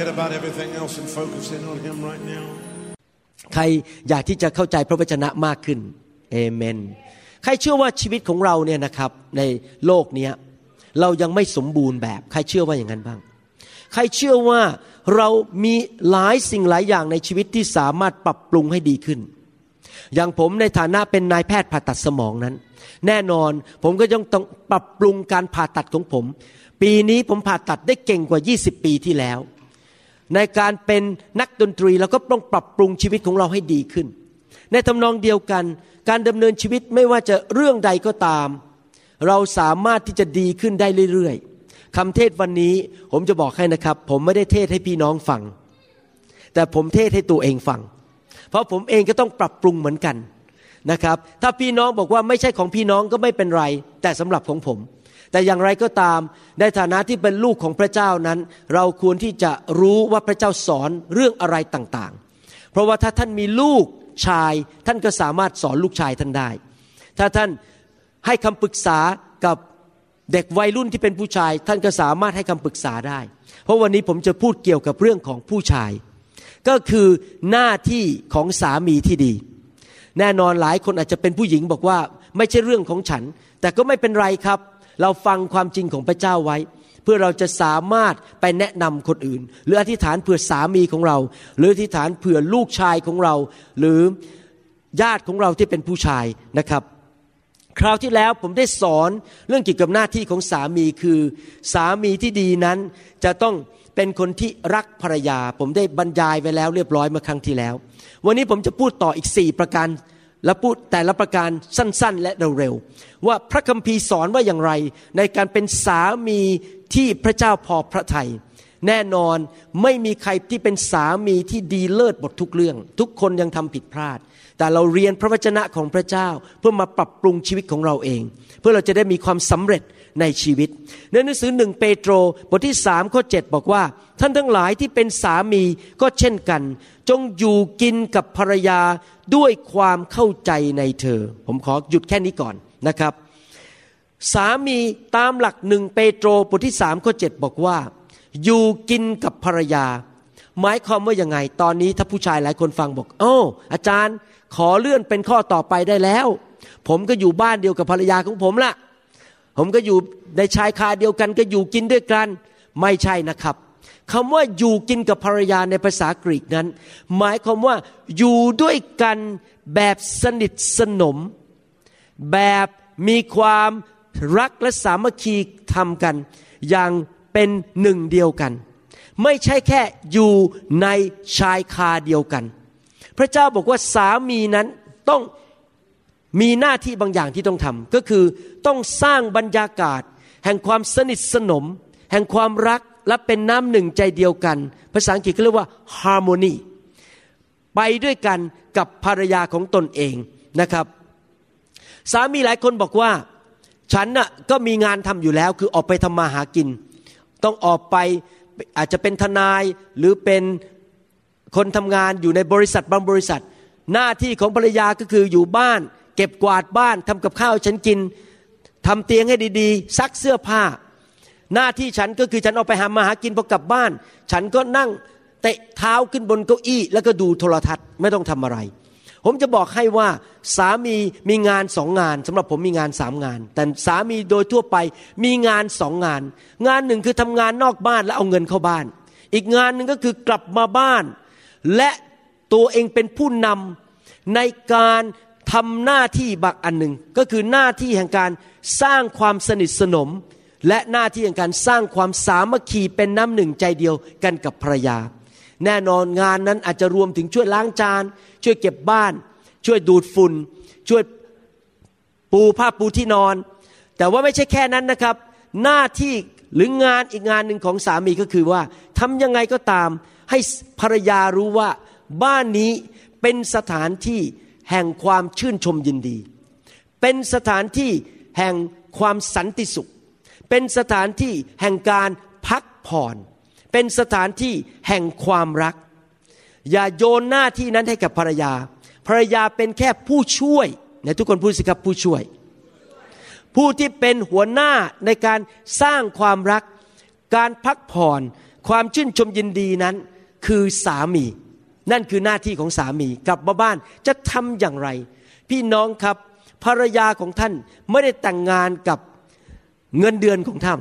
forget about everything else and focus in on Him right now. ใครอยากที่จะเข้าใจพระวจนะมากขึ้นเอเมน ใครเชื่อว่าชีวิตของเราเนี่ยนะครับในโลกเนี้ยเรายังไม่สมบูรณ์แบบ ใครเชื่อว่าอย่างนั้นบ้าง ใครเชื่อว่าเรามีหลายสิ่งหลายอย่างในชีวิตที่สามารถปรับปรุงให้ดีขึ้น อย่างผมในฐานะเป็นนายแพทย์ผ่าตัดสมองนั้น แน่นอนผมก็ยังต้องปรับปรุงการผ่าตัดของผม ปีนี้ผมผ่าตัดได้เก่งกว่า 20 ปีที่แล้ว ในการเป็นนักดนตรีเราก็ต้องปรับปรุงชีวิตของเราให้ดีขึ้น ในทำนองเดียวกัน การดำเนินชีวิตไม่ว่าจะเรื่องใดก็ตาม เราสามารถที่จะดีขึ้นได้เรื่อยๆคำเทศวันนี้ผมจะบอกให้นะครับ ผมไม่ได้เทศให้พี่น้องฟัง แต่ผมเทศให้ตัวเองฟัง เพราะผมเองก็ต้องปรับปรุงเหมือนกันนะครับ ถ้าพี่น้องบอกว่าไม่ใช่ของพี่น้องก็ไม่เป็นไร แต่สำหรับของผม แต่อย่างไรก็ตาม ในฐานะที่เป็นลูกของพระเจ้านั้น เราควรที่จะรู้ว่าพระเจ้าสอนเรื่องอะไรต่างๆ เพราะว่าถ้าท่านมีลูกชาย ท่านก็สามารถสอนลูกชายท่านได้ ถ้าท่านให้คำปรึกษากับเด็กวัยรุ่นที่เป็นผู้ชาย ท่านก็สามารถให้คำปรึกษาได้ เพราะวันนี้ผมจะพูดเกี่ยวกับเรื่องของผู้ชาย ก็คือหน้าที่ของสามีที่ดี แน่นอนหลายคนอาจจะเป็นผู้หญิงบอกว่า ไม่ใช่เรื่องของฉัน แต่ก็ไม่เป็นไรครับ เราฟังความจริงของพระเจ้าไว้ เพื่อเราจะสามารถไปแนะนำคนอื่น หรืออธิษฐานเผื่อสามีของเรา หรืออธิษฐานเผื่อลูกชายของเรา หรือญาติของเราที่เป็นผู้ชายนะครับ คราวที่แล้วผมได้สอนเรื่องเกี่ยวกับหน้าที่ของสามีคือ สามีที่ดีนั้นจะต้องเป็นคนที่รักภรรยา ผมได้บรรยายไว้แล้วเรียบร้อยเมื่อครั้งที่แล้ว วันนี้ผมจะพูดต่ออีกสี่ประการ และพูดแต่ละประการสั้นๆ และเร็วๆว่าพระคัมภีร์สอนว่าอย่างไร ในการเป็นสามีที่พระเจ้าพอพระทยัยแน่นอนไม่มีใครที่เป็นสามีที่ดีเลิศหมดทุกเรื่อง ทุกคนยังทำผิดพลาด แต่เราเรียนพระวจนะของพระเจ้าเพื่อมาปรับปรุงชีวิตของเราเอง เพื่อเราจะได้มีความสำเร็จ ในชีวิต ในหนังสือหนึ่งเปโตรบทที่สามข้อ7บอกว่า ท่านทั้งหลายที่เป็นสามีก็เช่นกัน จงอยู่กินกับภรรยาด้วยความเข้าใจในเธอ ผมขอหยุดแค่นี้ก่อนนะครับ สามีตามหลักหนึ่งเปโตรบทที่สามข้อ7บอกว่า อยู่กินกับภรรยา หมายความว่ายังไง ตอนนี้ถ้าผู้ชายหลายคนฟังบอกโอ้อาจารย์ขอเลื่อนเป็นข้อต่อไปได้แล้ว ผมก็อยู่บ้านเดียวกับภรรยาของผมละ ผมก็อยู่ในชายคาเดียวกันก็อยู่กินด้วยกัน ไม่ใช่นะครับคำว่าอยู่กินกับภรรยาในภาษากรีกนั้น หมายความว่าอยู่ด้วยกันแบบสนิทสนม แบบมีความรักและสามัคคีทำกัน อย่างเป็นหนึ่งเดียวกัน ไม่ใช่แค่อยู่ในชายคาเดียวกัน พระเจ้าบอกว่าสามีนั้นต้อง มีหน้าที่บางอย่างที่ต้องทำก็คือต้องสร้างบรรยากาศ แห่งความสนิทสนม แห่งความรักและเป็นน้ำหนึ่งใจเดียวกัน ภาษาอังกฤษเขาเรียกว่า harmony ไปด้วยกันกับภรรยาของตนเองนะครับ สามีหลายคนบอกว่า ฉันน่ะก็มีงานทำอยู่แล้ว คือออกไปทำมาหากิน ต้องออกไปอาจจะเป็นทนายหรือเป็นคนทำงานอยู่ในบริษัทบางบริษัท หน้าที่ของภรรยาก็คืออยู่บ้าน เก็บกวาดบ้านทำกับข้าวฉันกินทำเตียงให้ดีๆ ซักเสื้อผ้า หน้าที่ฉันก็คือฉันออกไปหามาหากินพอกลับบ้าน ฉันก็นั่งเตะเท้าขึ้นบนเก้าอี้ แล้วก็ดูโทรทัศน์ไม่ต้องทำอะไร ผมจะบอกให้ว่าสามีมีงานสองงานสำหรับผมมีงานสามงาน แต่สามีโดยทั่วไปมีงานสองงาน งานหนึ่งคือทำงานนอกบ้านแล้วเอาเงินเข้าบ้าน อีกงานหนึ่งก็คือกลับมาบ้าน และตัวเองเป็นผู้นำในการ ทำหน้าที่บักอันหนึ่งก็คือหน้าที่แห่งการสร้างความสนิทสนม และหน้าที่แห่งการสร้างความสามัคคีเป็นน้ำหนึ่งใจเดียวกันกับภรรยา แน่นอนงานนั้นอาจจะรวมถึงช่วยล้างจาน ช่วยเก็บบ้าน ช่วยดูดฝุ่นช่วยปูผ้าปูที่นอน แต่ว่าไม่ใช่แค่นั้นนะครับ หน้าที่หรืองานอีกงานหนึ่งของสามีก็คือว่าทำยังไงก็ตามให้ภรรยารู้ว่าบ้านนี้เป็นสถานที่ แห่งความชื่นชมยินดี เป็นสถานที่แห่งความสันติสุข เป็นสถานที่แห่งการพักผ่อน เป็นสถานที่แห่งความรัก อย่าโยนหน้าที่นั้นให้กับภรรยา ภรรยาเป็นแค่ผู้ช่วยในทุกคนพูดสิครับผู้ช่วย ผู้ที่เป็นหัวหน้าในการสร้างความรัก การพักผ่อน ความชื่นชมยินดีนั้น คือสามี นั่นคือหน้าที่ของสามีกลับมาบ้านจะทำอย่างไร พี่น้องครับภรรยาของท่านไม่ได้แต่งงานกับเงินเดือนของท่าน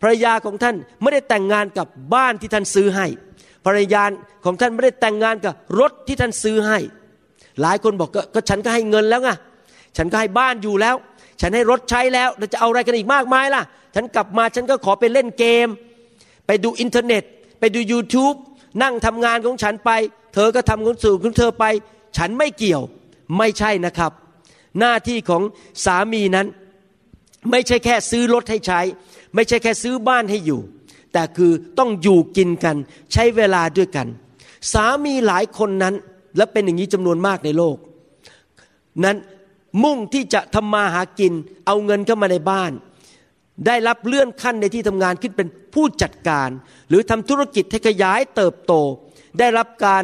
ภรรยาของท่านไม่ได้แต่งงานกับบ้านที่ท่านซื้อให้ภรรยาของท่านไม่ได้แต่งงานกับรถที่ท่านซื้อให้ หลายคนบอกกก็ฉันก็ให้เงินแล้วไงฉันก็ให้บ้านอยู่แล้ว ฉันให้รถใช้แล้วเราจะเอาอะไรกันอีกมากมายล่ะ ฉันกลับมาฉันก็ขอไปเล่นเกม ไปดูอินเทอร์เน็ต ไปดู YouTube นั่งทำงานของฉันไป เธอก็ทำของสู่ของเธอไป ฉันไม่เกี่ยวไม่ใช่นะครับ หน้าที่ของสามีนั้น ไม่ใช่แค่ซื้อรถให้ใช้ ไม่ใช่แค่ซื้อบ้านให้อยู่ แต่คือต้องอยู่กินกัน ใช้เวลาด้วยกัน สามีหลายคนนั้น และเป็นอย่างนี้จำนวนมากในโลก นั้นมุ่งที่จะทำมาหากิน เอาเงินเข้ามาในบ้าน ได้รับเลื่อนขั้นในที่ทำงานขึ้นเป็นผู้จัดการ หรือทำธุรกิจให้ขยายเติบโต ได้รับการ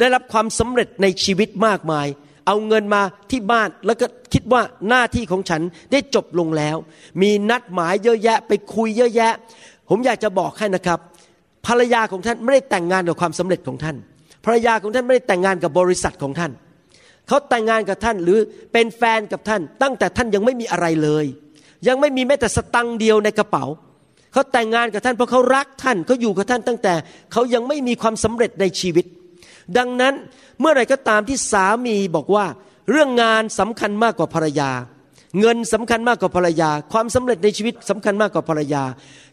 ได้รับความสำเร็จในชีวิตมากมาย เอาเงินมาที่บ้านแล้วก็คิดว่าหน้าที่ของฉันได้จบลงแล้ว มีนัดหมายเยอะแยะ ไปคุยเยอะแยะ ผมอยากจะบอกให้นะครับ ภรรยาของท่านไม่ได้แต่งงานกับความสำเร็จของท่าน ภรรยาของท่านไม่ได้แต่งงานกับบริษัทของท่าน เขาแต่งงานกับท่านหรือเป็นแฟนกับท่าน ตั้งแต่ท่านยังไม่มีอะไรเลย ยังไม่มีแม้แต่สตังเดียวในกระเป๋า เขาแต่งงานกับท่านเพราะเขารักท่านเขาอยู่กับท่านตั้งแต่ เขายังไม่มีความสำเร็จในชีวิต ดังนั้นเมื่อไรก็ตามที่สามีบอกว่า เรื่องงานสำคัญมากกว่าภรรยา เงินสำคัญมากกว่าภรรยา ความสำเร็จในชีวิตสำคัญมากกว่าภรรยา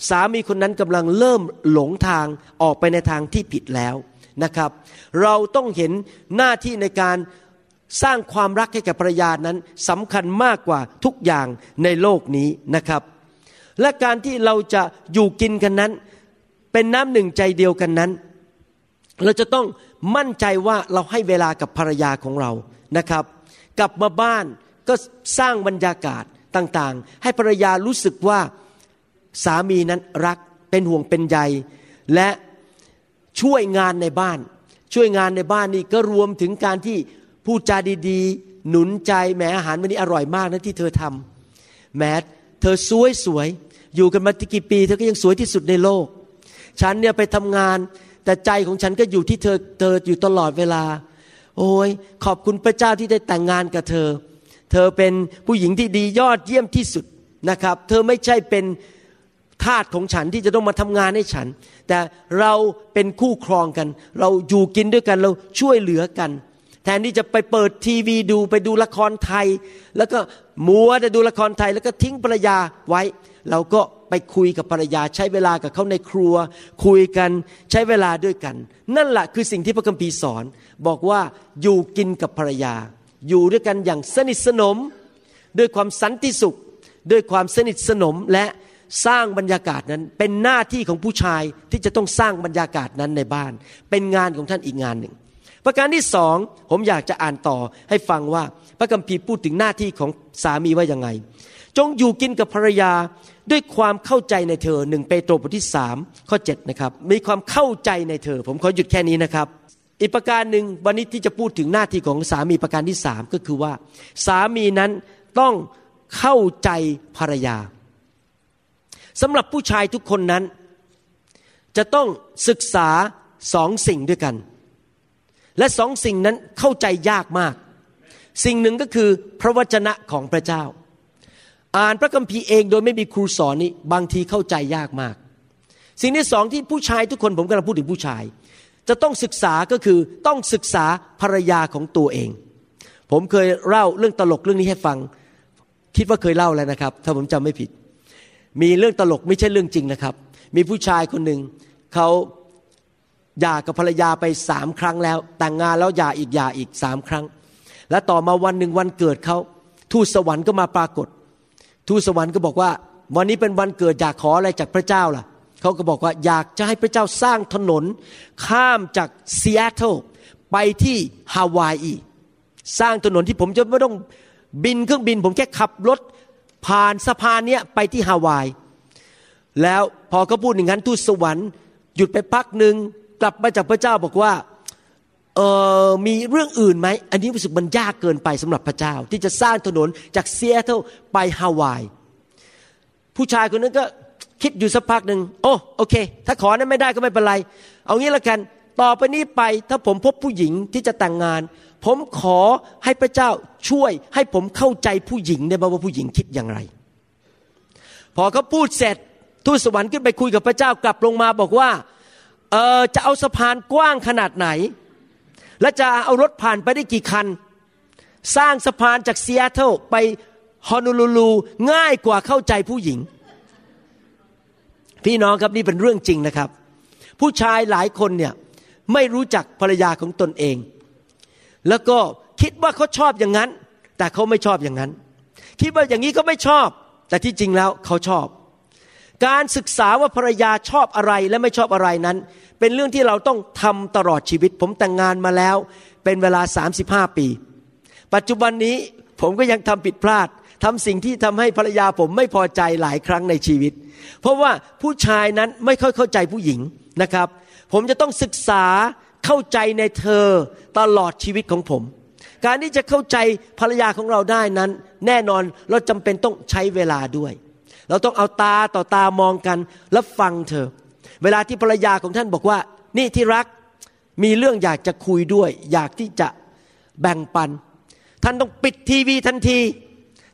สามีคนนั้นกำลังเริ่มหลงทางออกไปในทางที่ผิดแล้วนะครับ เราต้องเห็นหน้าที่ในการ สร้างความรักให้กับภรรยานั้นสำคัญมากกว่าทุกอย่างในโลกนี้นะครับ และการที่เราจะอยู่กินกันนั้น เป็นน้ำหนึ่งใจเดียวกันนั้น เราจะต้องมั่นใจว่าเราให้เวลากับภรรยาของเรานะครับ กลับมาบ้านก็สร้างบรรยากาศต่างๆ ให้ภรรยารู้สึกว่าสามีนั้นรักเป็นห่วงเป็นใยและช่วยงานในบ้าน ช่วยงานในบ้านนี่ก็รวมถึงการที่ พูดจาดีๆ หนุนใจแหมอาหารวันนี้อร่อยมากนะที่เธอทำแหมเธอสวยสวยอยู่กันมากี่ปี เธอก็ยังสวยที่สุดในโลก ฉันเนี่ยไปทำงาน แต่ใจของฉันก็อยู่ที่เธอเธออยู่ตลอดเวลา โอ้ยขอบคุณพระเจ้าที่ได้แต่งงานกับเธอ เธอเป็นผู้หญิงที่ดียอดเยี่ยมที่สุดนะครับ เธอไม่ใช่เป็นทาสของฉันที่จะต้องมาทำงานให้ฉัน แต่เราเป็นคู่ครองกัน เราอยู่กินด้วยกันเราช่วยเหลือกัน แทนที่จะไปเปิดทีวีดูไปดูละครไทย แล้วก็มัวแต่ดูละครไทย แล้วก็ทิ้งภรรยาไว้ เราก็ไปคุยกับภรรยา ใช้เวลากับเขาในครัว คุยกันใช้เวลาด้วยกัน นั่นแหละคือสิ่งที่พระคัมภีร์สอน บอกว่าอยู่กินกับภรรยา อยู่ด้วยกันอย่างสนิทสนม ด้วยความสันติสุข ด้วยความสนิทสนมและสร้างบรรยากาศนั้นเป็นหน้าที่ของผู้ชายที่จะต้องสร้างบรรยากาศนั้นในบ้าน เป็นงานของท่านอีกงานหนึ่ง ประการที่สองผมอยากจะอ่านต่อให้ฟังว่าพระคัมภีร์พูดถึงหน้าที่ของสามีว่ายังไง จงอยู่กินกับภรรยาด้วยความเข้าใจในเธอหนึ่งเปโตรบทที่สามข้อเจ็ดนะครับมีความเข้าใจในเธอ ผมขอหยุดแค่นี้นะครับ อีกประการหนึ่งวันนี้ที่จะพูดถึงหน้าที่ของสามีประการที่สามก็คือว่า สามีนั้นต้องเข้าใจภรรยาสำหรับผู้ชายทุกคนนั้น จะต้องศึกษาสองสิ่งด้วยกัน และสองสิ่งนั้นเข้าใจยากมาก สิ่งหนึ่งก็คือพระวจนะของพระเจ้า อ่านพระคัมภีร์เองโดยไม่มีครูสอนนี่บางทีเข้าใจยากมาก สิ่งที่สองที่ผู้ชายทุกคนผมกำลังพูดถึงผู้ชาย จะต้องศึกษาก็คือต้องศึกษาภรรยาของตัวเอง ผมเคยเล่าเรื่องตลกเรื่องนี้ให้ฟัง คิดว่าเคยเล่าแล้วนะครับ ถ้าผมจำไม่ผิด มีเรื่องตลกไม่ใช่เรื่องจริงนะครับ มีผู้ชายคนหนึ่งเขา หย่ากับภรรยาไปสามครั้งแล้ว แต่งงานแล้วหย่าอีกหย่าอีกสามครั้ง และต่อมาวันหนึ่งวันเกิดเขาทูตสวรรค์ก็มาปรากฏ ทูตสวรรค์ก็บอกว่า วันนี้เป็นวันเกิดอยากขออะไรจากพระเจ้าล่ะเขาก็บอกว่าอยากจะให้พระเจ้าสร้างถนน ข้ามจากซีแอตเทิลไปที่ฮาวายอีสร้างถนนที่ผมจะไม่ต้องบินเครื่องบิน ผมแค่ขับรถผ่านสะพานเนี้ยไปที่ฮาวาย แล้วพอเขาพูดอย่างนั้นทูตสวรรค์หยุดไปพักหนึ่ง กลับมาจากพระเจ้าบอกว่าเออมีเรื่องอื่นไหม อันนี้รู้สึกมันยากเกินไปสำหรับพระเจ้า ที่จะสร้างถนนจากซีแอตเทิลไปฮาวาย ผู้ชายคนนั้นก็คิดอยู่สักพักหนึ่งโอ้โอเค ถ้าขอนั้นไม่ได้ก็ไม่เป็นไร เอางี้ละกัน ต่อไปนี้ไปถ้าผมพบผู้หญิงที่จะแต่งงาน ผมขอให้พระเจ้าช่วย ให้ผมเข้าใจผู้หญิงได้บ้างว่าผู้หญิงคิดอย่างไร พอเขาพูดเสร็จทูตสวรรค์ขึ้นไปคุยกับพระเจ้ากลับลงมาบอกว่า เออจะเอาสะพานกว้างขนาดไหน และจะเอารถผ่านไปได้กี่คัน สร้างสะพานจากซีแอตเทิลไปฮอนอลูลูง่ายกว่าเข้าใจผู้หญิง พี่น้องครับนี่เป็นเรื่องจริงนะครับ ผู้ชายหลายคนเนี่ยไม่รู้จักภรรยาของตนเอง แล้วก็คิดว่าเขาชอบอย่างนั้น แต่เขาไม่ชอบอย่างนั้น คิดว่าอย่างนี้ก็ไม่ชอบ แต่ที่จริงแล้วเขาชอบ การศึกษาว่าภรรยาชอบอะไรและไม่ชอบอะไรนั้น เป็นเรื่องที่เราต้องทำตลอดชีวิต ผมแต่งงานมาแล้ว เป็นเวลา 35 ปี ปัจจุบันนี้ผมก็ยังทำผิดพลาดทำสิ่งที่ทำให้ภรรยาผมไม่พอใจหลายครั้งในชีวิต เพราะว่าผู้ชายนั้นไม่ค่อยเข้าใจผู้หญิงนะครับ ผมจะต้องศึกษาเข้าใจในเธอตลอดชีวิตของผม การที่จะเข้าใจภรรยาของเราได้นั้น แน่นอนเราจำเป็นต้องใช้เวลาด้วย เราต้องเอาตาต่อตามองกัน แล้วฟังเธอ เวลาที่ภรรยาของท่านบอกว่า นี่ที่รักมีเรื่องอยากจะคุยด้วย อยากที่จะแบ่งปัน ท่านต้องปิดทีวีทันที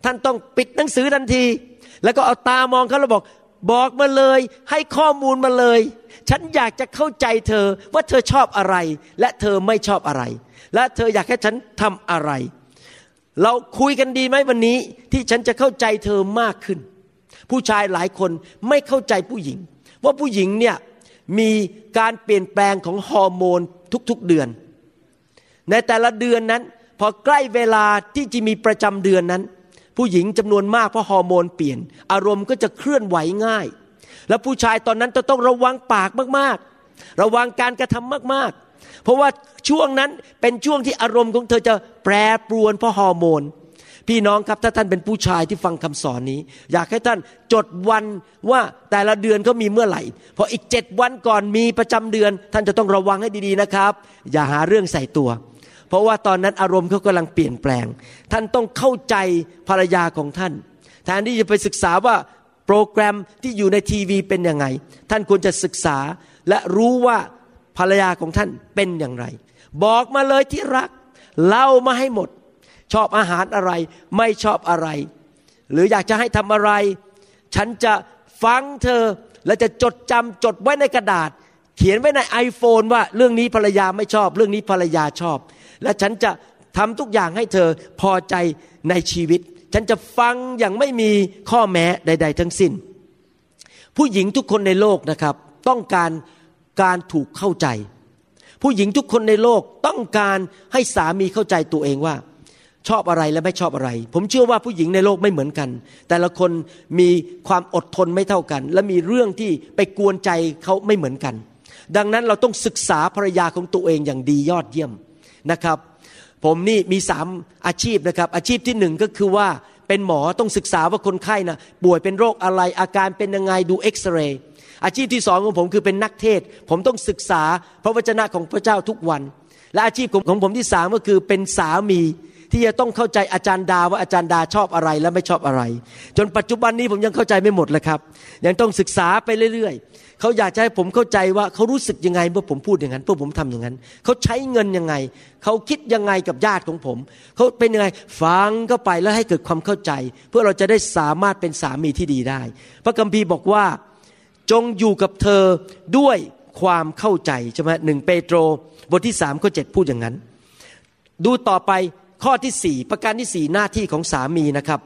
ท่านต้องปิดหนังสือทันที แล้วก็เอาตามองเขาแล้วบอกบอกมาเลย ให้ข้อมูลมาเลย ฉันอยากจะเข้าใจเธอว่าเธอชอบอะไร และเธอไม่ชอบอะไร และเธออยากให้ฉันทำอะไร เราคุยกันดีไหมวันนี้ที่ฉันจะเข้าใจเธอมากขึ้น ผู้ชายหลายคนไม่เข้าใจผู้หญิง ว่าผู้หญิงเนี่ยมีการเปลี่ยนแปลงของฮอร์โมนทุกๆเดือน ในแต่ละเดือนนั้น พอใกล้เวลาที่จะมีประจำเดือนนั้น ผู้หญิงจำนวนมากเพราะฮอร์โมนเปลี่ยน อารมณ์ก็จะเคลื่อนไหวง่าย แล้วผู้ชายตอนนั้นจะต้องระวังปากมากๆ ระวังการกระทำมากๆ เพราะว่าช่วงนั้นเป็นช่วงที่อารมณ์ของเธอจะแปรปรวนเพราะฮอร์โมน พี่น้องครับถ้าท่านเป็นผู้ชายที่ฟังคำสอนนี้ อยากให้ท่านจดวันว่าแต่ละเดือนเขามีเมื่อไหร่พออีกเจ็ดวันก่อนมีประจำเดือน ท่านจะต้องระวังให้ดีๆนะครับ อย่าหาเรื่องใส่ตัว เพราะว่าตอนนั้นอารมณ์เขากำลังเปลี่ยนแปลง ท่านต้องเข้าใจภรรยาของท่านแทนที่จะไปศึกษาว่าโปรแกรมที่อยู่ในทีวีเป็นยังไง ท่านควรจะศึกษาและรู้ว่าภรรยาของท่านเป็นอย่างไร บอกมาเลยที่รัก เล่ามาให้หมด ชอบอาหารอะไร ไม่ชอบอะไร หรืออยากจะให้ทำอะไร ฉันจะฟังเธอและจะจดจำจดไว้ในกระดาษ เขียนไว้ใน iPhone ว่าเรื่องนี้ภรรยาไม่ชอบ เรื่องนี้ภรรยาชอบ และฉันจะทำทุกอย่างให้เธอพอใจในชีวิต ฉันจะฟังอย่างไม่มีข้อแม้ใด ๆ ทั้งสิ้น ผู้หญิงทุกคนในโลกนะครับ ต้องการการถูกเข้าใจ ผู้หญิงทุกคนในโลกต้องการให้สามีเข้าใจตัวเองว่า ชอบอะไรและไม่ชอบอะไร ผมเชื่อว่าผู้หญิงในโลกไม่เหมือนกัน แต่ละคนมีความอดทนไม่เท่ากัน และมีเรื่องที่ไปกวนใจเขาไม่เหมือนกัน ดังนั้นเราต้องศึกษาภรรยาของตัวเองอย่างดียอดเยี่ยมนะครับ ผมนี่มีสามอาชีพนะครับ อาชีพที่หนึ่งก็คือว่าเป็นหมอต้องศึกษาว่าคนไข้นะป่วยเป็นโรคอะไรอาการเป็นยังไงดูเอ็กซเรย์อาชีพที่สองของผมคือเป็นนักเทศ ผมต้องศึกษาพระวจนะของพระเจ้าทุกวัน และอาชีพของผมที่สามก็คือเป็นสามี ที่จะต้องเข้าใจอาจารย์ดาว่าอาจารย์ดาชอบอะไรและไม่ชอบอะไร จนปัจจุบันนี้ผมยังเข้าใจไม่หมดเลยครับ ยังต้องศึกษาไปเรื่อยๆ เขาอยากจะให้ผมเข้าใจว่าเขารู้สึกยังไงเมื่อผมพูดอย่างนั้นเมื่อผมทำอย่างนั้น เขาใช้เงินยังไง เขาคิดยังไงกับญาติของผม เขาเป็นยังไงฟังเข้าไปแล้วให้เกิดความเข้าใจ เพื่อเราจะได้สามารถเป็นสามีที่ดีได้ พระคัมภีร์บอกว่าจงอยู่กับเธอด้วยความเข้าใจใช่ไหมหนึ่งเปโตรบทที่สามข้อเจ็ดพูดอย่างนั้น ดูต่อไป ข้อที่สี่ประการที่สี่หน้าที่ของสามีนะครับ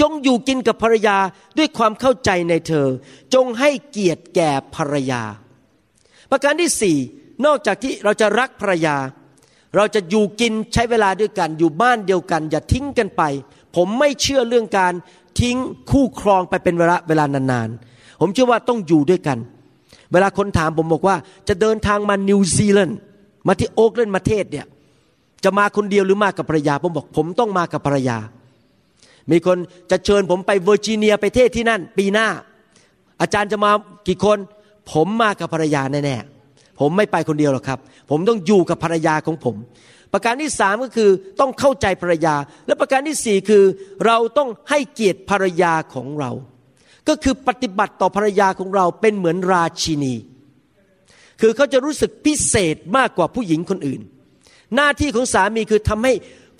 จงอยู่กินกับภรรยาด้วยความเข้าใจในเธอ จงให้เกียรติแก่ภรรยา ประการที่สี่นอกจากที่เราจะรักภรรยา เราจะอยู่กินใช้เวลาด้วยกัน อยู่บ้านเดียวกัน อย่าทิ้งกันไป ผมไม่เชื่อเรื่องการทิ้งคู่ครองไปเป็นเวลาเวลานานๆ ผมเชื่อว่าต้องอยู่ด้วยกัน เวลาคนถามผมบอกว่า จะเดินทางมานิวซีแลนด์มาที่โอ๊คแลนด์ประเทศเนี่ย จะมาคนเดียวหรือมากับภรรยา ผมบอกผมต้องมากับภรรยา มีคนจะเชิญผมไปเวอร์จิเนียไปเทศน์ที่นั่น ปีหน้า อาจารย์จะมากี่คน ผมมากับภรรยาแน่ๆผมไม่ไปคนเดียวหรอกครับ ผมต้องอยู่กับภรรยาของผม ประการที่สามก็คือต้องเข้าใจภรรยา และประการที่สี่คือเราต้องให้เกียรติภรรยาของเรา ก็คือปฏิบัติต่อภรรยาของเราเป็นเหมือนราชินี คือเขาจะรู้สึกพิเศษมากกว่าผู้หญิงคนอื่น หน้าที่ของสามีคือทำให้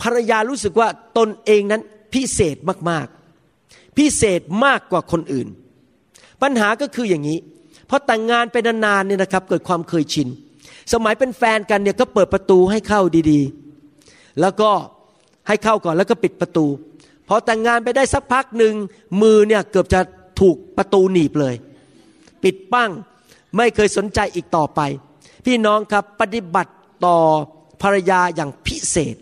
ภรรยารู้สึกว่าตนเองนั้นพิเศษมากๆ พิเศษมากกว่าคนอื่น ปัญหาก็คืออย่างนี้พอแต่งงานไปนานๆเนี่ยนะครับ เกิดความเคยชิน สมัยเป็นแฟนกันเนี่ยก็เปิดประตูให้เข้าดีๆ แล้วก็ให้เข้าก่อนแล้วก็ปิดประตู พอแต่งงานไปได้สักพักหนึ่งมือเนี่ยเกือบจะถูกประตูหนีบเลย ปิดปั้งไม่เคยสนใจอีกต่อไป พี่น้องครับปฏิบัติต่อ ภรรยาอย่างพิเศษ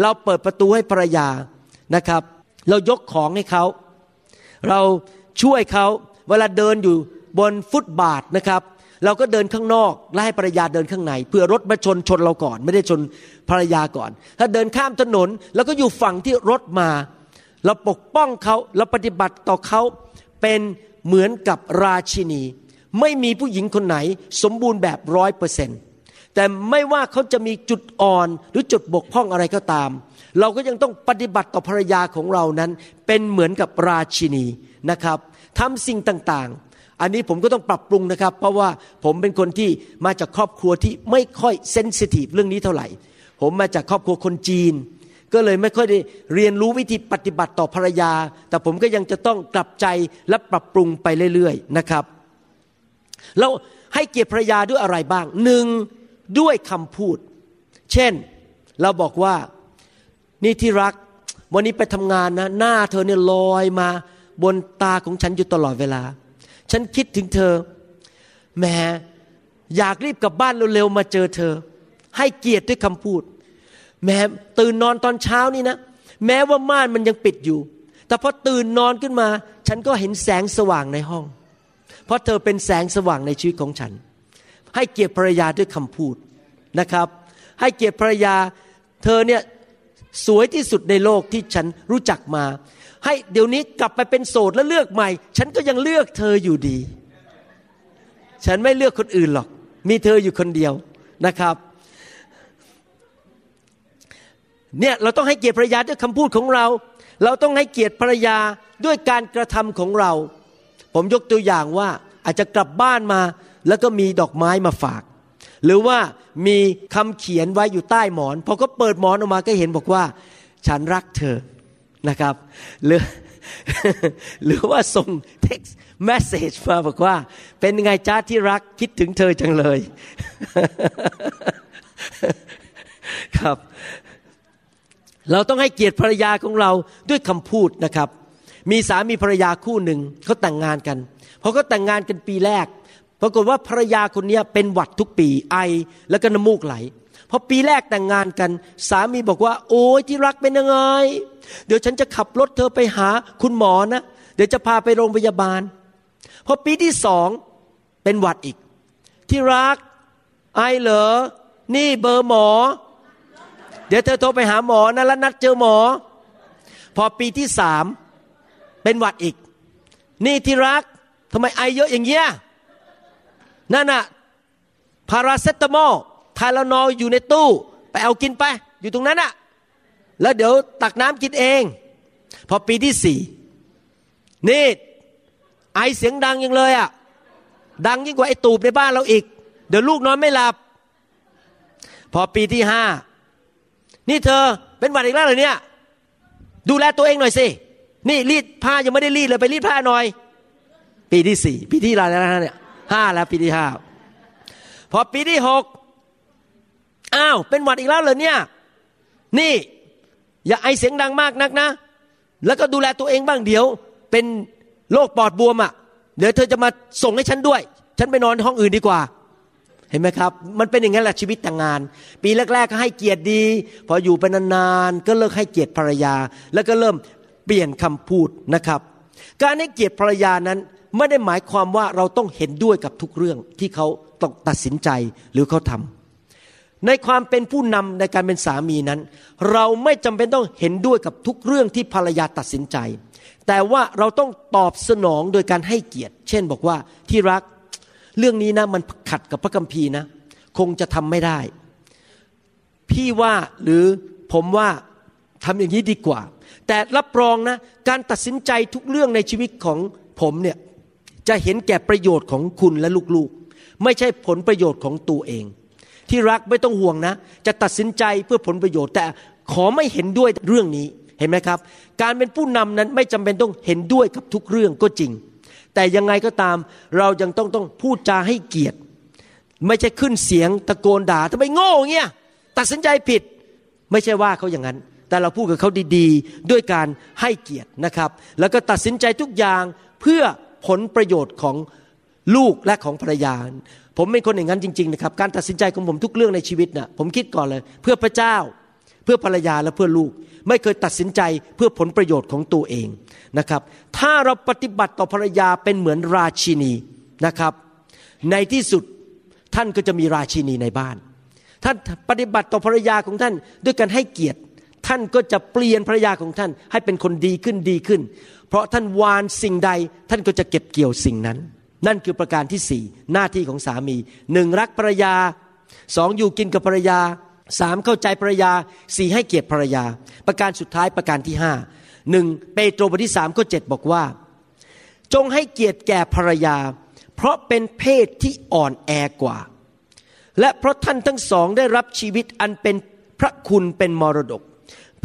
เราเปิดประตูให้ภรรยานะครับ เรายกของให้เขา เราช่วยเขาเวลาเดินอยู่บนฟุตบาทนะครับ เราก็เดินข้างนอกและให้ภรรยาเดินข้างในเพื่อรถมาชนชนเราก่อน ไม่ได้ชนภรรยาก่อน ถ้าเดินข้ามถนนแล้วก็อยู่ฝั่งที่รถมา เราปกป้องเขาเราปฏิบัติต่อเขาเป็นเหมือนกับราชินี ไม่มีผู้หญิงคนไหน สมบูรณ์แบบร้อยเปอร์เซ็นต์ แต่ไม่ว่าเขาจะมีจุดอ่อนหรือจุดบกพร่องอะไรก็ตาม เราก็ยังต้องปฏิบัติต่อภรรยาของเรานั้น เป็นเหมือนกับราชินีนะครับทำสิ่งต่างๆ อันนี้ผมก็ต้องปรับปรุงนะครับ เพราะว่าผมเป็นคนที่มาจากครอบครัวที่ไม่ค่อยเซนซิทีฟเรื่องนี้เท่าไหร่ ผมมาจากครอบครัวคนจีน ก็เลยไม่ค่อยได้เรียนรู้วิธีปฏิบัติต่อภรรยา แต่ผมก็ยังจะต้องกลับใจและปรับปรุงไปเรื่อยๆนะครับแล้วให้เกียรติภรรยาด้วยอะไรบ้างหนึ่ง ด้วยคำพูด เช่นเราบอกว่านี่ที่รัก วันนี้ไปทำงานนะ หน้าเธอเนี่ยลอยมา บนตาของฉันอยู่ตลอดเวลา ฉันคิดถึงเธอแม้อยากรีบกลับบ้านเร็วๆมาเจอเธอ ให้เกียรติด้วยคำพูดแม้ตื่นนอนตอนเช้านี่นะ แม้ว่าม่านมันยังปิดอยู่ แต่พอตื่นนอนขึ้นมา ฉันก็เห็นแสงสว่างในห้อง เพราะเธอเป็นแสงสว่างในชีวิตของฉัน ให้เกียรติภรรยาด้วยคำพูดนะครับ ให้เกียรติภรรยา เธอเนี่ยสวยที่สุดในโลกที่ฉันรู้จักมา ให้เดี๋ยวนี้กลับไปเป็นโสดแล้วเลือกใหม่ ฉันก็ยังเลือกเธออยู่ดี ฉันไม่เลือกคนอื่นหรอก มีเธออยู่คนเดียวนะครับเนี่ยเราต้องให้เกียรติภรรยาด้วยคำพูดของเรา เราต้องให้เกียรติภรรยาด้วยการกระทำของเรา ผมยกตัวอย่างว่าอาจจะกลับบ้านมา แล้วก็มีดอกไม้มาฝาก หรือว่ามีคำเขียนไว้อยู่ใต้หมอนพอก็เปิดหมอนออกมาก็เห็นบอกว่า ฉันรักเธอนะครับ หรือหรือว่าส่ง text message มาบอกว่า เป็นไงจ้าที่รักคิดถึงเธอจังเลย ครับ เราต้องให้เกียรติภรรยาของเราด้วยคำพูดนะครับ มีสามีภรรยาคู่หนึ่งเขาแต่งงานกันพอเขาแต่งงานกันปีแรก ปรากฏว่าภรรยาคนนี้เป็นหวัดทุกปีไอแล้วก็น้ำมูกไหลพอปีแรกแต่งงานกัน สามีบอกว่า โอ้ยที่รักเป็นยังไง เดี๋ยวฉันจะขับรถเธอไปหาคุณหมอนะ เดี๋ยวจะพาไปโรงพยาบาล พอปีที่สองเป็นหวัดอีก ที่รักไอเหรอ นี่เบอร์หมอ เดี๋ยวเธอโทรไปหาหมอนะแล้วนัดเจอหมอ พอปีที่สามเป็นหวัดอีก นี่ที่รักทำไมไอเยอะอย่างเงี้ย นั่นน่ะพาราเซตามอลไทลานอลอยู่ในตู้ ไปเอากินไป อยู่ตรงนั้นน่ะ แล้วเดี๋ยวตักน้ำกินเอง พอปีที่สี่นี่ไอเสียงดังยังเลยอะ่ะ ดังยิ่งกว่าไอตูบในบ้านเราอีก เดี๋ยวลูกนอนไม่หลับ พอปีที่ห้านี่เธอเป็นหวัดอีกแล้วเหรอเนี่ย ดูแลตัวเองหน่อยสิ นี่รีดผ้ายังไม่ได้รีดเลยไปรีดผ้าหน่อย ปีที่สี่ปีที่อะไรแล้วนะเนี่ย ห้าแล้วปีที่ห้าพอปีที่หกอ้าวเป็นหวัดอีกแล้วเหรอเนี่ย นี่ อย่าไอเสียงดังมากนักนะ แล้วก็ดูแลตัวเองบ้างเดี๋ยว เป็นโรคปอดบวมอะ่ะ เดี๋ยวเธอจะมาส่งให้ฉันด้วย ฉันไปนอนห้องอื่นดีกว่า เห็นไหมครับ มันเป็นอย่างนั้นแหละชีวิตแต่งงาน ปีแรกๆก็ให้เกียรติดี พออยู่ไปนานๆก็เลิกให้เกียรติภรรยา แล้วก็เริ่มเปลี่ยนคำพูดนะครับ การให้เกียรติภรรยานั้น ไม่ได้หมายความว่าเราต้องเห็นด้วยกับทุกเรื่องที่เขาต้องตัดสินใจหรือเขาทำในความเป็นผู้นำในการเป็นสามีนั้น เราไม่จำเป็นต้องเห็นด้วยกับทุกเรื่องที่ภรรยาตัดสินใจ แต่ว่าเราต้องตอบสนองโดยการให้เกียรติ เช่นบอกว่าที่รักเรื่องนี้นะมันขัดกับพระคัมภีร์นะ คงจะทำไม่ได้ พี่ว่าหรือผมว่าทำอย่างนี้ดีกว่า แต่รับรองนะ การตัดสินใจทุกเรื่องในชีวิตของผมเนี่ย จะเห็นแก่ประโยชน์ของคุณและลูกๆ ไม่ใช่ผลประโยชน์ของตัวเอง ที่รักไม่ต้องห่วงนะ จะตัดสินใจเพื่อผลประโยชน์ แต่ขอไม่เห็นด้วยเรื่องนี้เห็นไหมครับ การเป็นผู้นำนั้นไม่จำเป็นต้องเห็นด้วยกับทุกเรื่องก็จริง แต่ยังไงก็ตามเรายังต้องต้องพูดจาให้เกียรติ ไม่ใช่ขึ้นเสียงตะโกนด่าทำไมโง่เงี้ยตัดสินใจผิดไม่ใช่ว่าเขาอย่างนั้น แต่เราพูดกับเขาดีๆ ด้วยการให้เกียรตินะครับ แล้วก็ตัดสินใจทุกอย่างเพื่อ ผลประโยชน์ของลูกและของภรรยา ผมเป็นคนอย่างนั้นจริง ๆ นะครับ การตัดสินใจของผมทุกเรื่องในชีวิตนะ่ะผมคิดก่อนเลย เพื่อพระเจ้า เพื่อภรรยาและเพื่อลูก ไม่เคยตัดสินใจเพื่อผลประโยชน์ของตัวเองนะครับ ถ้าเราปฏิบัติต่อภรรยาเป็นเหมือนราชินีนะครับ ในที่สุดท่านก็จะมีราชินีในบ้าน ท่านปฏิบัติต่อภรรยาของท่านด้วยการให้เกียรติ ท่านก็จะเปลี่ยนภรรยาของท่านให้เป็นคนดีขึ้นดีขึ้น เพราะท่านวานสิ่งใด ท่านก็จะเก็บเกี่ยวสิ่งนั้น นั่นคือประการที่สี่หน้าที่ของสามีหนึ่งรักภรรยาสองอยู่กินกับภรรยาสามเข้าใจภรรยาสี่ให้เกียรติภรรยา ประการสุดท้ายประการที่ห้าหนึ่งเปโตรบทที่สามข้อเจ็ดบอกว่า จงให้เกียรติแก่ภรรยา เพราะเป็นเพศที่อ่อนแอกว่า และเพราะท่านทั้งสองได้รับชีวิตอันเป็นพระคุณเป็นมรดก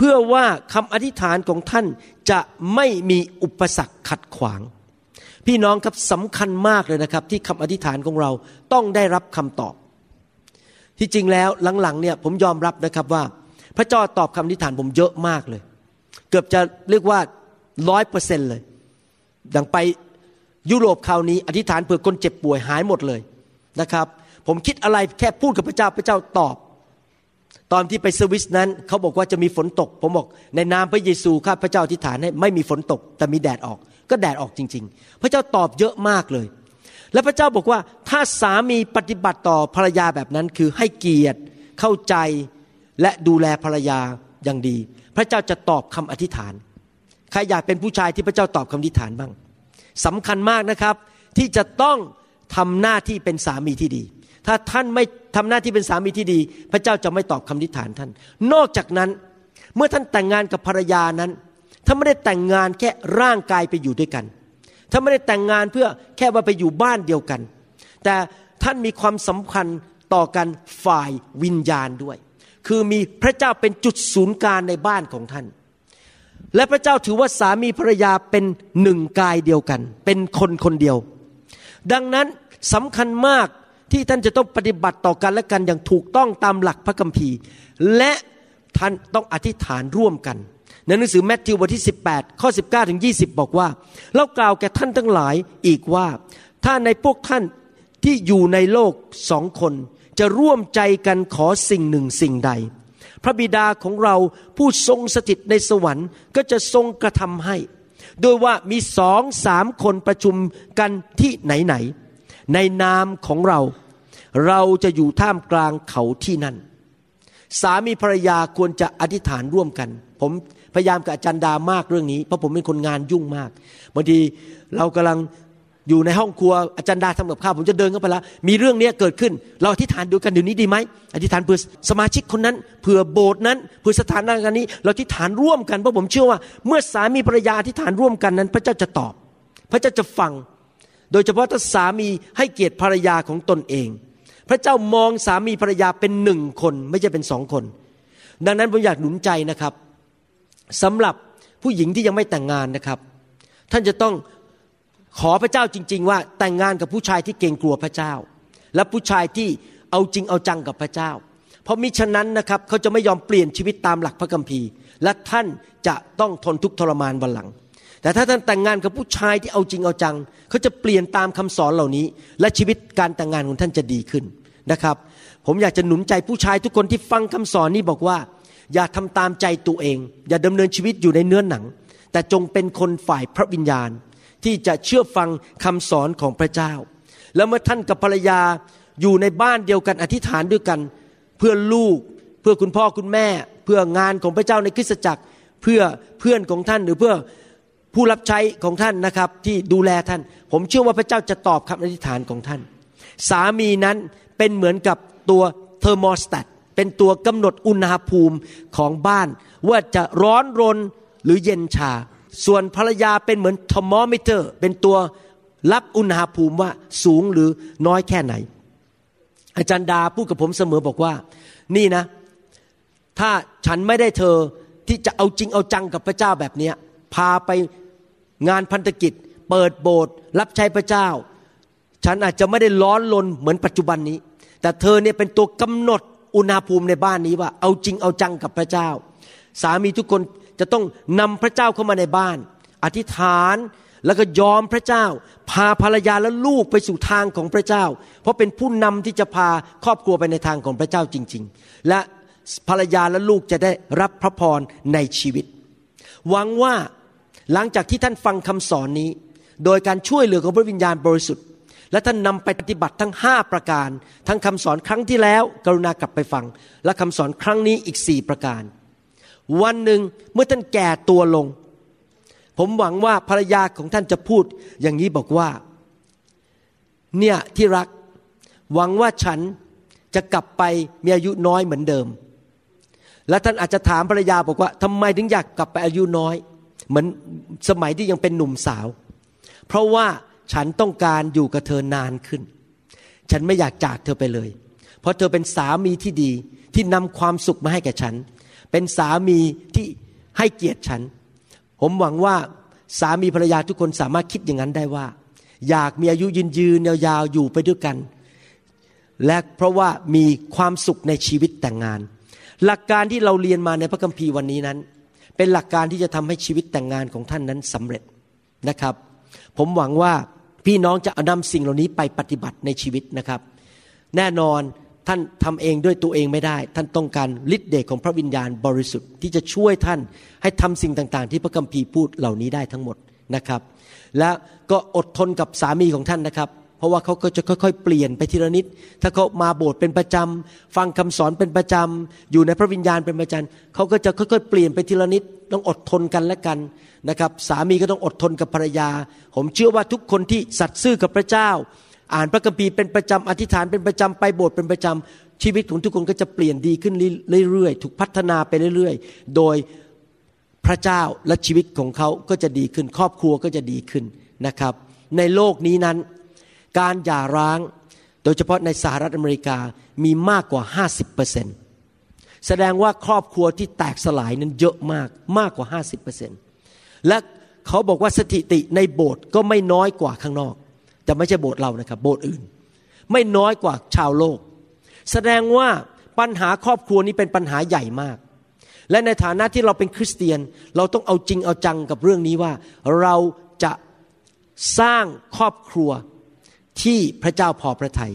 เพื่อว่าคำอธิษฐานของท่านจะไม่มีอุปสรรคขัดขวาง พี่น้องครับสำคัญมากเลยนะครับ ที่คำอธิษฐานของเราต้องได้รับคำตอบ ที่จริงแล้วหลังๆเนี่ยผมยอมรับนะครับว่า พระเจ้าตอบคำอธิษฐานผมเยอะมากเลย เกือบจะเรียกว่าร้อยเปอร์เซ็นเลย ดังไปยุโรปคราวนี้อธิษฐานเผื่อคนเจ็บป่วยหายหมดเลยนะครับ ผมคิดอะไรแค่พูดกับพระเจ้าพระเจ้าตอบ ตอนที่ไปสวิสนั้นเขาบอกว่าจะมีฝนตก ผมบอกในนามพระเยซูข้าพระเจ้าอธิษฐานให้ไม่มีฝนตก แต่มีแดดออก ก็แดดออกจริง ๆ พระเจ้าตอบเยอะมากเลย และพระเจ้าบอกว่าถ้าสามีปฏิบัติต่อภรรยาแบบนั้น คือให้เกียรติเข้าใจและดูแลภรรยาอย่างดี พระเจ้าจะตอบคำอธิษฐานใครอยากเป็นผู้ชายที่พระเจ้าตอบคำอธิษฐานบ้างสำคัญมากนะครับ ที่จะต้องทำหน้าที่เป็นสามีที่ดี ถ้าท่านไม่ทำหน้าที่เป็นสามีที่ดี พระเจ้าจะไม่ตอบคำอธิฐานท่าน นอกจากนั้นเมื่อท่านแต่งงานกับภรรยานั้นท่านไม่ได้แต่งงานแค่ร่างกายไปอยู่ด้วยกันท่านไม่ได้แต่งงานเพื่อแค่ว่าไปอยู่บ้านเดียวกัน แต่ท่านมีความสำคัญต่อกันฝ่ายวิญญาณด้วย คือมีพระเจ้าเป็นจุดศูนย์กลางในบ้านของท่าน และพระเจ้าถือว่าสามีภรรยาเป็นหนึ่งกายเดียวกัน เป็นคนคนเดียว ดังนั้นสำคัญมาก ที่ท่านจะต้องปฏิบัติต่อกันและกันอย่างถูกต้องตามหลักพระคัมภีร์ และท่านต้องอธิษฐานร่วมกันในหนังสือแมทธิวบทที่ 18 ข้อ 19 ถึง 20 บอกว่า เรากล่าวแก่ท่านทั้งหลายอีกว่า ถ้าในพวกท่านที่อยู่ในโลกสองคน จะร่วมใจกันขอสิ่งหนึ่งสิ่งใด พระบิดาของเราผู้ทรงสถิตในสวรรค์ก็จะทรงกระทำให้ โดยว่ามีสองสามคนประชุมกันที่ไหนไหน ในนามของเรา เราจะอยู่ท่ามกลางเขาที่นั่น สามีภรรยาควรจะอธิษฐานร่วมกัน ผมพยายามกับอาจารย์ดามากเรื่องนี้เพราะผมเป็นคนงานยุ่งมากบางทีเรากำลังอยู่ในห้องครัวอาจารย์ดาทำกับข้าวผมจะเดินเข้าไปแล้วมีเรื่องนี้เกิดขึ้น เราอธิษฐานดูกันเดี๋ยวนี้ดีไหมอธิษฐานเพื่อสมาชิกคนนั้นเผื่อโบสถ์นั้นเผื่อสถานการณ์นี้ เราอธิษฐานร่วมกันเพราะผมเชื่อว่า เมื่อสามีภรรยาอธิษฐานร่วมกันนั้น พระเจ้าจะตอบ พระเจ้าจะฟัง โดยเฉพาะถ้าสามีให้เกียรติภรรยาของตนเอง พระเจ้ามองสามีภรรยาเป็นหนึ่งคน ไม่ใช่เป็นสองคน ดังนั้นผมอยากหนุนใจนะครับสำหรับผู้หญิงที่ยังไม่แต่งงานนะครับ ท่านจะต้องขอพระเจ้าจริง ๆ ว่าแต่งงานกับผู้ชายที่เกรงกลัวพระเจ้า และผู้ชายที่เอาจริงเอาจังกับพระเจ้า เพราะมิฉะนั้นนะครับเขาจะไม่ยอมเปลี่ยนชีวิตตามหลักพระคัมภีร์ และท่านจะต้องทนทุกข์ทรมานวันหลัง แต่ถ้าท่านแต่งงานกับผู้ชายที่เอาจริงเอาจังเขาจะเปลี่ยนตามคำสอนเหล่านี้ และชีวิตการแต่งงานของท่านจะดีขึ้นนะครับ ผมอยากจะหนุนใจผู้ชายทุกคนที่ฟังคำสอนนี้บอกว่า อย่าทำตามใจตัวเอง อย่าดำเนินชีวิตอยู่ในเนื้อหนัง แต่จงเป็นคนฝ่ายพระวิญญาณ ที่จะเชื่อฟังคำสอนของพระเจ้า แล้วเมื่อท่านกับภรรยาอยู่ในบ้านเดียวกันอธิษฐานด้วยกัน เพื่อลูก เพื่อคุณพ่อคุณแม่ เพื่องานของพระเจ้าในคริสตจักร เพื่อเพื่อนของท่านหรือเพื่อ ผู้รับใช้ของท่านนะครับที่ดูแลท่าน ผมเชื่อว่าพระเจ้าจะตอบคำอธิษฐานของท่าน สามีนั้นเป็นเหมือนกับตัวเทอร์โมสแตตเป็นตัวกำหนดอุณหภูมิของบ้าน ว่าจะร้อนรนหรือเย็นชา ส่วนภรรยาเป็นเหมือนเทอร์โมมิเตอร์ เป็นตัวรับอุณหภูมิว่าสูงหรือน้อยแค่ไหน อาจารย์ดาพูดกับผมเสมอบอกว่า นี่นะ ถ้าฉันไม่ได้เธอที่จะเอาจริงเอาจังกับพระเจ้าแบบนี้พาไป งานพันธกิจ เปิดโบสถ์รับใช้พระเจ้า ฉันอาจจะไม่ได้ร้อนลนเหมือนปัจจุบันนี้ แต่เธอเนี่ยเป็นตัวกำหนดอุณหภูมิในบ้านนี้ว่าเอาจริงเอาจังกับพระเจ้า สามีทุกคนจะต้องนำพระเจ้าเข้ามาในบ้าน อธิษฐานแล้วก็ยอมพระเจ้า พาภรรยาและลูกไปสู่ทางของพระเจ้า เพราะเป็นผู้นำที่จะพาครอบครัวไปในทางของพระเจ้าจริง ๆ และภรรยาและลูกจะได้รับพระพรในชีวิต หวังว่า หลังจากที่ท่านฟังคำสอนนี้ โดยการช่วยเหลือของพระวิญญาณบริสุทธิ์ และท่านนำไปปฏิบัติทั้งห้าประการ ทั้งคำสอนครั้งที่แล้ว กรุณากลับไปฟัง และคำสอนครั้งนี้อีกสี่ประการ วันหนึ่งเมื่อท่านแก่ตัวลง ผมหวังว่าภรรยาของท่านจะพูดอย่างนี้บอกว่า เนี่ยที่รัก หวังว่าฉันจะกลับไปมีอายุน้อยเหมือนเดิม และท่านอาจจะถามภรรยาบอกว่าทำไมถึงอยากกลับไปอายุน้อย เหมือนสมัยที่ยังเป็นหนุ่มสาว เพราะว่าฉันต้องการอยู่กับเธอนานขึ้น ฉันไม่อยากจากเธอไปเลย เพราะเธอเป็นสามีที่ดีที่นำความสุขมาให้แก่ฉัน เป็นสามีที่ให้เกียรติฉัน ผมหวังว่าสามีภรรยาทุกคนสามารถคิดอย่างนั้นได้ว่า อยากมีอายุยืนยืนยาวๆอยู่ไปด้วยกัน และเพราะว่ามีความสุขในชีวิตแต่งงาน หลักการที่เราเรียนมาในพระคัมภีร์วันนี้นั้น เป็นหลักการที่จะทำให้ชีวิตแต่งงานของท่านนั้นสำเร็จนะครับ ผมหวังว่าพี่น้องจะนำสิ่งเหล่านี้ไปปฏิบัติในชีวิตนะครับ แน่นอนท่านทำเองด้วยตัวเองไม่ได้ ท่านต้องการฤทธิ์เดชของพระวิญญาณบริสุทธิ์ที่จะช่วยท่านให้ทำสิ่งต่างๆ ที่พระคัมภีร์พูดเหล่านี้ได้ทั้งหมดนะครับ และก็อดทนกับสามีของท่านนะครับ เพราะว่าเขาก็จะค่อยๆ เปลี่ยนไปทีละนิด ถ้าเขามาโบสถ์เป็นประจำฟังคำสอนเป็นประจำอยู่ในพระวิญญาณเป็นประจำเขาก็จะค่อยๆ เปลี่ยนไปทีละนิดต้องอดทนกันและกันนะครับสามีก็ต้องอดทนกับภรรยา ผมเชื่อว่าทุกคนที่สัตย์ซื่อกับพระเจ้า อ่านพระคัมภีร์เป็นประจำอธิษฐานเป็นประจำไปโบสถ์เป็นประจำชีวิตของทุกคนก็จะเปลี่ยนดีขึ้นเรื่อยๆ ถูกพัฒนาไปเรื่อยๆ โดยพระเจ้าและชีวิตของเขาก็จะดีขึ้น ครอบครัวก็จะดีขึ้นนะครับ ในโลกนี้นั้น การหย่าร้าง โดยเฉพาะในสหรัฐอเมริกามีมากกว่า 50%แสดงว่าครอบครัวที่แตกสลายนั้นเยอะมากมากกว่า 50%และเขาบอกว่าสถิติในโบสถ์ก็ไม่น้อยกว่าข้างนอก แต่ไม่ใช่โบสถ์เรานะครับโบสถ์อื่น ไม่น้อยกว่าชาวโลก แสดงว่าปัญหาครอบครัวนี้เป็นปัญหาใหญ่มาก และในฐานะที่เราเป็นคริสเตียน เราต้องเอาจริงเอาจังกับเรื่องนี้ว่า เราจะสร้างครอบครัว ที่พระเจ้าพอพระทยัย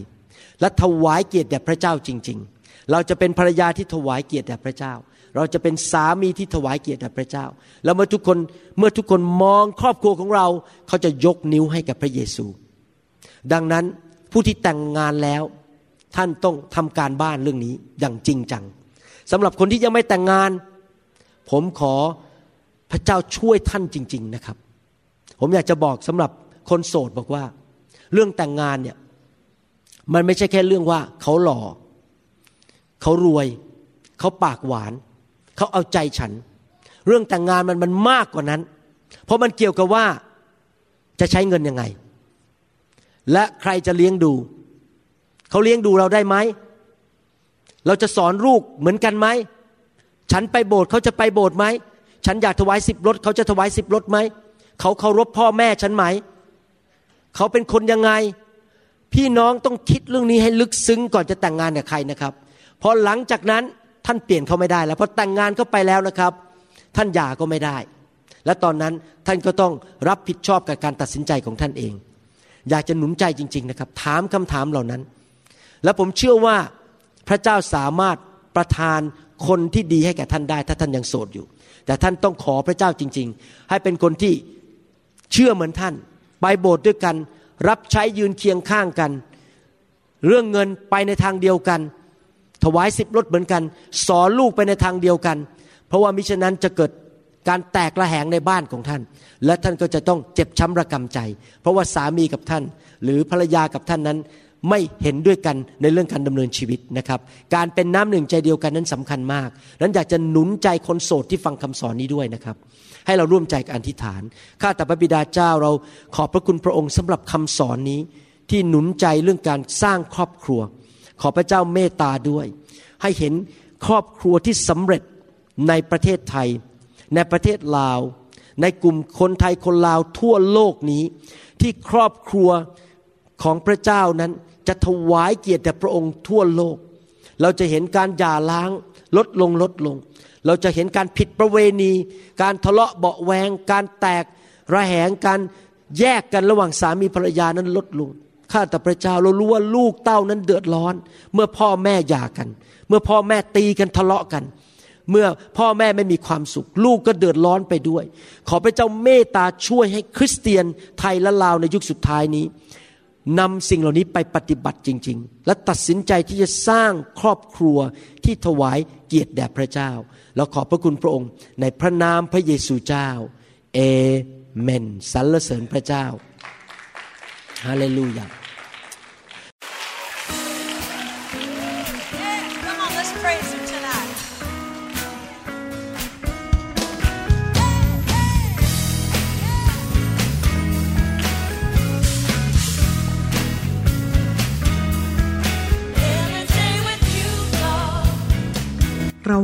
และถวายเกียรติแด่พระเจ้าจริง ๆ เราจะเป็นภรรยาที่ถวายเกียรติแด่พระเจ้า เราจะเป็นสามีที่ถวายเกียรติแด่พระเจ้า แล้วเมื่อทุกคนเมื่อทุกคนมองครอบครัวของเรา เขาจะยกนิ้วให้กับพระเยซู ดังนั้นผู้ที่แต่งงานแล้ว ท่านต้องทำการบ้านเรื่องนี้อย่างจริงจังสำหรับคนที่ยังไม่แต่งงาน ผมขอพระเจ้าช่วยท่านจริง ๆนะครับ ผมอยากจะบอกสำหรับคนโสดบอกว่า เรื่องแต่งงานเนี่ยมันไม่ใช่แค่เรื่องว่าเขาหล่อเขารวย เขาปากหวาน เขาเอาใจฉัน เรื่องแต่งงานมันมันมากกว่านั้น เพราะมันเกี่ยวกับว่าจะใช้เงินยังไง และใครจะเลี้ยงดู เขาเลี้ยงดูเราได้ไหม เราจะสอนลูกเหมือนกันไหม ฉันไปโบสถ์เขาจะไปโบสถ์ไหม ฉันอยากถวายสิบรถเขาจะถวายสิบรถไหม เขาเคารพพ่อแม่ฉันไหมเขาเป็นคนยังไง พี่น้องต้องคิดเรื่องนี้ให้ลึกซึ้งก่อนจะแต่งงานกับใครนะครับพอหลังจากนั้นท่านเปลี่ยนเขาไม่ได้แล้วพอแต่งงานเข้าไปแล้วนะครับ ท่านหย่าก็ไม่ได้ และตอนนั้นท่านก็ต้องรับผิดชอบกับการตัดสินใจของท่านเอง อยากจะหนุนใจจริง ๆนะครับ ถามคำถามเหล่านั้น และผมเชื่อว่าพระเจ้าสามารถประทานคนที่ดีให้แก่ท่านได้ ถ้าท่านยังโสดอยู่ แต่ท่านต้องขอพระเจ้าจริง ๆ ให้เป็นคนที่เชื่อเหมือนท่าน ไปโบสถ์ด้วยกัน รับใช้ยืนเคียงข้างกัน เรื่องเงินไปในทางเดียวกัน ถวายสิบรถเหมือนกัน สอนลูกไปในทางเดียวกัน เพราะว่ามิฉะนั้นจะเกิดการแตกระแหงในบ้านของท่าน และท่านก็จะต้องเจ็บช้ำระกำใจ เพราะว่าสามีกับท่าน หรือภรรยากับท่านนั้น ไม่เห็นด้วยกันในเรื่องการดำเนินชีวิตนะครับ การเป็นน้ำหนึ่งใจเดียวกันนั้นสำคัญมากนั้นอยากจะหนุนใจคนโสดที่ฟังคำสอนนี้ด้วยนะครับ ให้เราร่วมใจกันอธิษฐานข้าแต่พระบิดาเจ้าเราขอบพระคุณพระองค์สำหรับคำสอนนี้ ที่หนุนใจเรื่องการสร้างครอบครัว ขอพระเจ้าเมตตาด้วย ให้เห็นครอบครัวที่สำเร็จในประเทศไทย ในประเทศลาว ในกลุ่มคนไทยคนลาวทั่วโลกนี้ ที่ครอบครัวของพระเจ้านั้น จะถวายเกียรติแด่พระองค์ทั่วโลก เราจะเห็นการหย่าล้างลดลงลดลง เราจะเห็นการผิดประเวณี การทะเลาะเบาแวง การแตกระแหงการแยกกันระหว่างสามีภรรยานั้นลดลงข้าแต่พระเจ้าเรารู้ว่าลูกเต้านั้นเดือดร้อน เมื่อพ่อแม่หย่ากัน เมื่อพ่อแม่ตีกันทะเลาะกัน เมื่อพ่อแม่ไม่มีความสุข ลูกก็เดือดร้อนไปด้วย ขอพระเจ้าเมตตาช่วยให้คริสเตียนไทยและลาวในยุคสุดท้ายนี้ นำสิ่งเหล่านี้ไปปฏิบัติจริง ๆ และตัดสินใจที่จะสร้างครอบครัวที่ถวายเกียรติแด่พระเจ้า เราขอบพระคุณพระองค์ ในพระนามพระเยซูเจ้า เอเมนสรรเสริญพระเจ้า ฮาเลลูยา